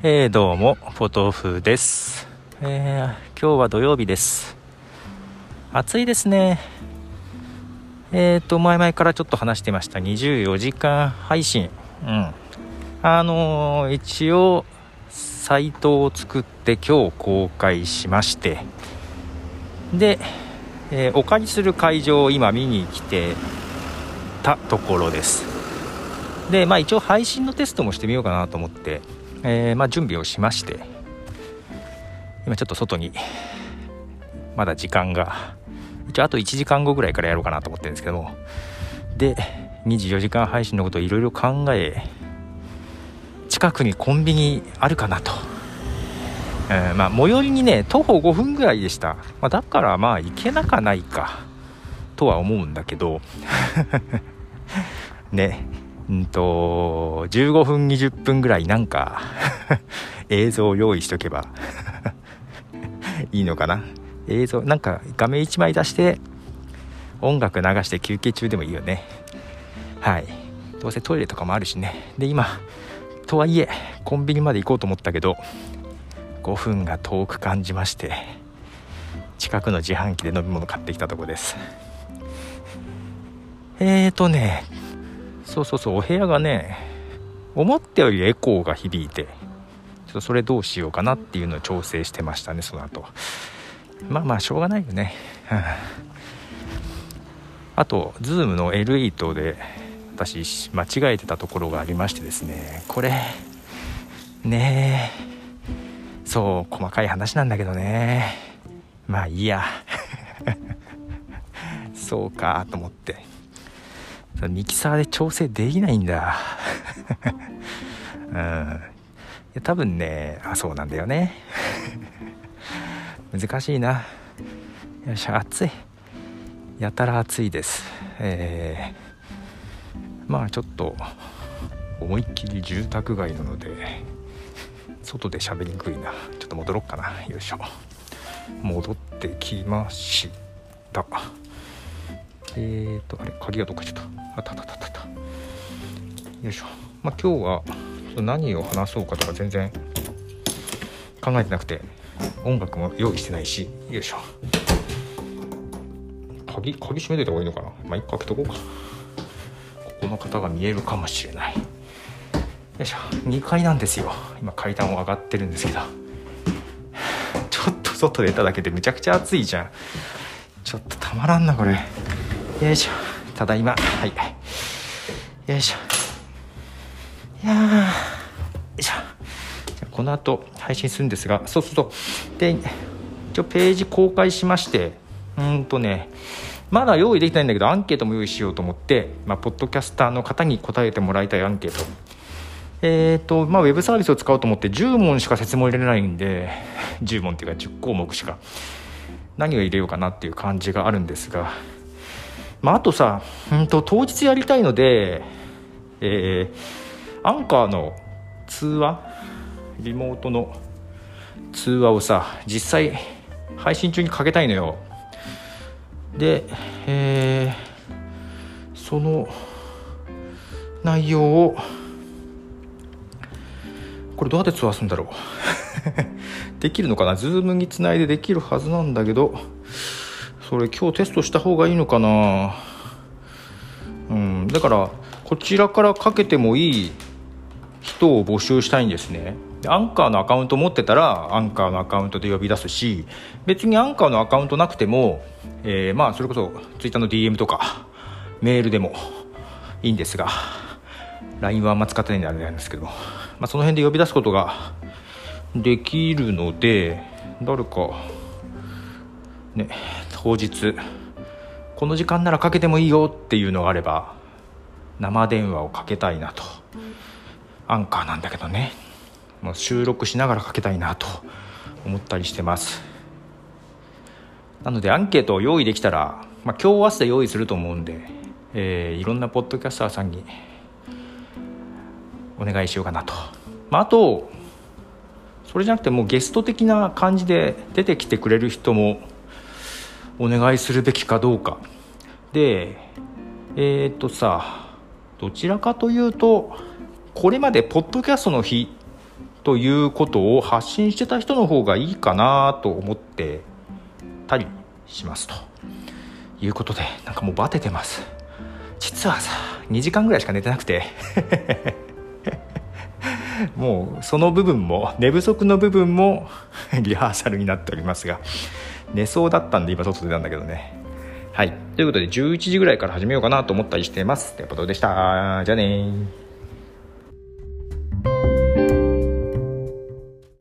えー、どうも、ポトフです、えー、今日は土曜日です。暑いですね。えっ、ー、と、前々からちょっと話してました24時間配信。うん。あのー、一応、サイトを作って今日公開しまして、で、えお借りする会場を今見に来てたところです。で、まあ一応配信のテストもしてみようかなと思って、えー、まあ、準備をしまして今ちょっと外にまだ時間が一応あと1時間後ぐらいからやろうかなと思ってるんですけどもで24時間配信のことをいろいろ考え近くにコンビニあるかなと、えー、まあ、最寄りにね徒歩5分ぐらいでした、まあ、だからまあ行けなかないかとは思うんだけど。ね。うんと、15分、20分ぐらいなんか 映像を用意しとけば いいのかな？映像、なんか画面1枚出して、音楽流して休憩中でもいいよね。はい。どうせトイレとかもあるしね。で、今、とはいえ、コンビニまで行こうと思ったけど、5分が遠く感じまして、近くの自販機で飲み物買ってきたとこです。えーとね、そうそうそうお部屋がね思ったよりエコーが響いてちょっとそれどうしようかなっていうのを調整してましたねその後。まあまあしょうがないよね。あと Zoom の L8 で私間違えてたところがありましてですね。これねえ。そう細かい話なんだけどね。まあいいや。そうかと思って。ミキサーで調整できないんだ。うん。いや多分ねあそうなんだよね。難しいな。よいしょ暑い。やたら暑いです。えー、まあちょっと思いっきり住宅街なので外で喋りにくいな。ちょっと戻ろっかな。よいしょ。戻ってきました。えーとあれ鍵がどっかちょっとあたたたたた。よいしょ。まあ今日は何を話そうかとか全然考えてなくて音楽も用意してないし。よいしょ。鍵鍵閉めといた方がいいのかな？まあ一個開けとこうか。ここの方が見えるかもしれない。よいしょ。2階なんですよ。今階段を上がってるんですけど。ちょっと外出ただけでむちゃくちゃ暑いじゃん。ちょっとたまらんなこれ。よいしょ。ただいま。はい。よいしょ。いやー。よいしょ。この後配信するんですが。そうそうそうで一応ページ公開しまして。うんとねまだ用意できないんだけどアンケートも用意しようと思って、まあ、ポッドキャスターの方に答えてもらいたいアンケート。えーとまあ、ウェブサービスを使おうと思って10問しか説明入れないんで10問っていうか10項目しか何を入れようかなっていう感じがあるんですが。まあ、あとさ、うんと、当日やりたいので、えー、アンカーの通話リモートの通話をさ実際配信中にかけたいのよ。で、えー、その内容をこれどうやって通話するんだろう。できるのかな？ズームにつないでできるはずなんだけどそれ今日テストした方がいいのかな？うん。だからこちらからかけてもいい人を募集したいんですね。アンカーのアカウント持ってたらアンカーのアカウントで呼び出すし別にアンカーのアカウントなくても、えー、まあそれこそ Twitter の DM とかメールでもいいんですが LINE はあんま使ってないんであれなんですけど、まあ、その辺で呼び出すことができるので誰かね当日この時間ならかけてもいいよっていうのがあれば生電話をかけたいなと。アンカーなんだけどね。もう収録しながらかけたいなと思ったりしてます。なのでアンケートを用意できたら、まあ、今日明日で用意すると思うんで、えー、いろんなポッドキャスターさんにお願いしようかなと、まあ、あとそれじゃなくてもうゲスト的な感じで出てきてくれる人もお願いするべきかどうか。でえっ、とさどちらかというとこれまでポッドキャストの日ということを発信してた人の方がいいかなと思ってたりしますと。いうことでなんかもうバテてます。実はさ2時間ぐらいしか寝てなくて。もうその部分も寝不足の部分もリハーサルになっておりますが。寝そうだったんで今外出たんだけどね。はい。ということで11時ぐらいから始めようかなと思ったりしてます。ということでした。じゃあね